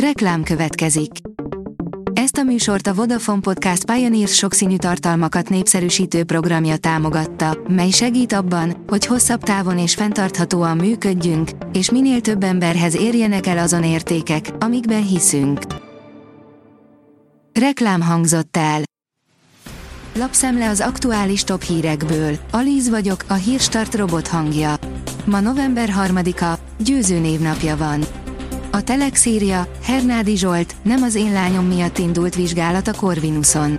Reklám következik. Ezt a műsort a Vodafone Podcast Pioneers sokszínű tartalmakat népszerűsítő programja támogatta, mely segít abban, hogy hosszabb távon és fenntarthatóan működjünk, és minél több emberhez érjenek el azon értékek, amikben hiszünk. Reklám hangzott el. Lapszemle az aktuális top hírekből. Alíz vagyok, a hírstart robot hangja. Ma november 3-a, győző névnapja van. A Telex írja, Hernádi Zsolt, nem az én lányom miatt indult vizsgálat a Corvinuson.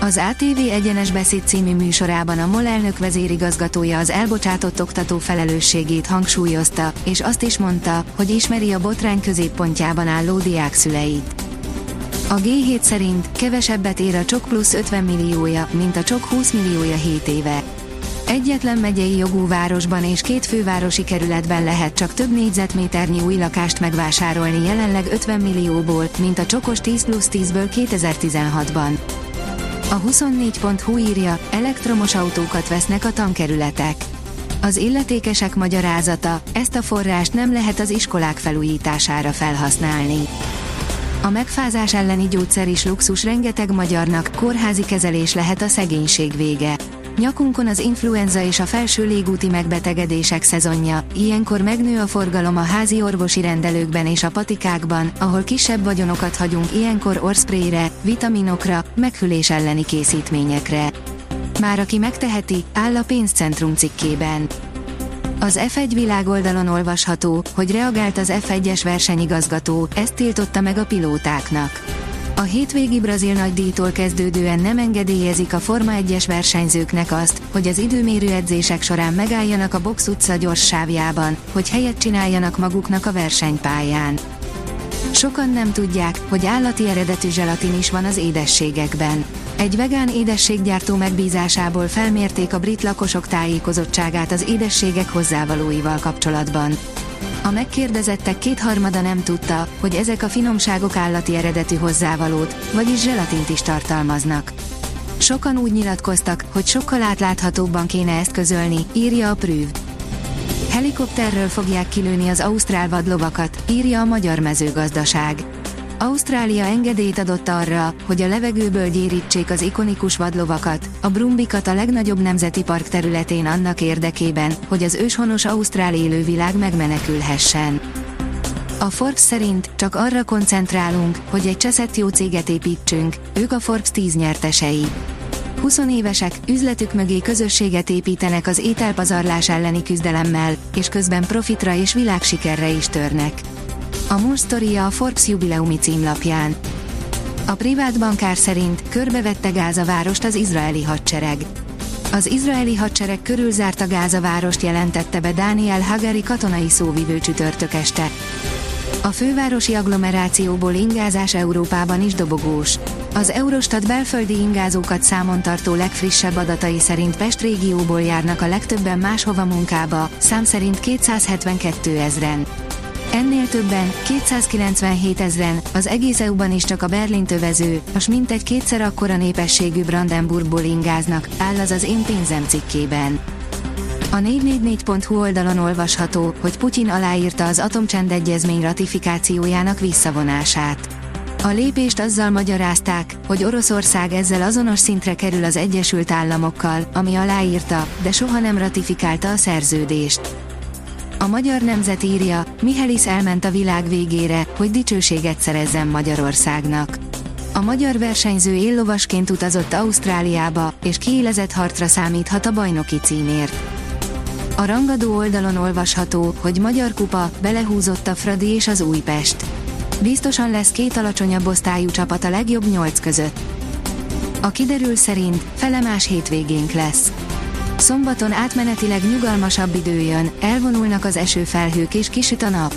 Az ATV Egyenes Beszéd című műsorában a MOL elnök vezérigazgatója az elbocsátott oktató felelősségét hangsúlyozta, és azt is mondta, hogy ismeri a botrány középpontjában álló diák szüleit. A G7 szerint kevesebbet ér a Csok plusz 50 milliója, mint a Csok 20 milliója 7 éve. Egyetlen megyei jogú városban és két fővárosi kerületben lehet csak több négyzetméternyi új lakást megvásárolni jelenleg 50 millióból, mint a csokos 10 plusz 10-ből 2016-ban. A 24.hu írja, elektromos autókat vesznek a tankerületek. Az illetékesek magyarázata, ezt a forrást nem lehet az iskolák felújítására felhasználni. A megfázás elleni gyógyszer is luxus rengeteg magyarnak, kórházi kezelés lehet a szegénység vége. Nyakunkon az influenza és a felső légúti megbetegedések szezonja, ilyenkor megnő a forgalom a házi orvosi rendelőkben és a patikákban, ahol kisebb vagyonokat hagyunk ilyenkor orszprayre, vitaminokra, meghűlés elleni készítményekre. Már aki megteheti, áll a pénzcentrum cikkében. Az F1 világoldalon olvasható, hogy reagált az F1-es versenyigazgató, ezt tiltotta meg a pilótáknak. A hétvégi brazil nagydíjtól kezdődően nem engedélyezik a Forma 1-es versenyzőknek azt, hogy az időmérő edzések során megálljanak a box utca gyors sávjában, hogy helyet csináljanak maguknak a versenypályán. Sokan nem tudják, hogy állati eredetű zselatin is van az édességekben. Egy vegán édességgyártó megbízásából felmérték a brit lakosok tájékozottságát az édességek hozzávalóival kapcsolatban. A megkérdezettek kétharmada nem tudta, hogy ezek a finomságok állati eredetű hozzávalót, vagyis zselatint is tartalmaznak. Sokan úgy nyilatkoztak, hogy sokkal átláthatóbban kéne ezt közölni, írja a Prüv. Helikopterről fogják kilőni az ausztrál vadlovakat, írja a Magyar Mezőgazdaság. Ausztrália engedélyt adott arra, hogy a levegőből gyérítsék az ikonikus vadlovakat, a Brumbikat a legnagyobb nemzeti park területén annak érdekében, hogy az őshonos ausztrál élővilág megmenekülhessen. A Forbes szerint csak arra koncentrálunk, hogy egy cseszett jó céget építsünk, ők a Forbes 10 nyertesei. 20 évesek, üzletük mögé közösséget építenek az ételpazarlás elleni küzdelemmel, és közben profitra és világsikerre is törnek. A story a Forbes jubileumi címlapján. A privát bankár szerint körbevette Gázavárost az izraeli hadsereg. Az izraeli hadsereg körülzárta Gázavárost jelentette be Daniel Hagari katonai szóvivő csütörtök este. A fővárosi agglomerációból ingázás Európában is dobogós. Az Eurostat belföldi ingázókat számon tartó legfrissebb adatai szerint Pest régióból járnak a legtöbben máshova munkába, szám szerint 272 ezren. Ennél többen, 297 ezren, az egész EU-ban is csak a Berlin tövező, a mintegy kétszer akkora népességű Brandenburgból ingáznak, áll az az én pénzem cikkében. A 444.hu oldalon olvasható, hogy Putyin aláírta az atomcsendegyezmény ratifikációjának visszavonását. A lépést azzal magyarázták, hogy Oroszország ezzel azonos szintre kerül az Egyesült Államokkal, ami aláírta, de soha nem ratifikálta a szerződést. A magyar nemzet írja, Mihelis elment a világ végére, hogy dicsőséget szerezzen Magyarországnak. A magyar versenyző éllovasként utazott Ausztráliába, és kiélezett harcra számíthat a bajnoki címért. A rangadó oldalon olvasható, hogy Magyar Kupa, belehúzott a Fradi és az Újpest. Biztosan lesz két alacsonyabb osztályú csapat a legjobb nyolc között. A kiderül szerint felemás hétvégénk lesz. Szombaton átmenetileg nyugalmasabb idő jön, elvonulnak az esőfelhők és kisüt a nap.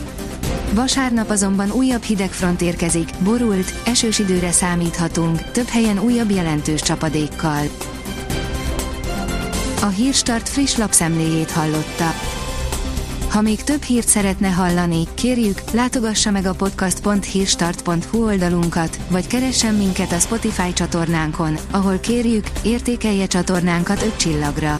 Vasárnap azonban újabb hidegfront érkezik, borult, esős időre számíthatunk, több helyen újabb jelentős csapadékkal. A Hírstart friss lapszemléjét hallotta. Ha még több hírt szeretne hallani, kérjük, látogassa meg a podcast.hírstart.hu oldalunkat, vagy keressen minket a Spotify csatornánkon, ahol kérjük, értékelje csatornánkat 5 csillagra.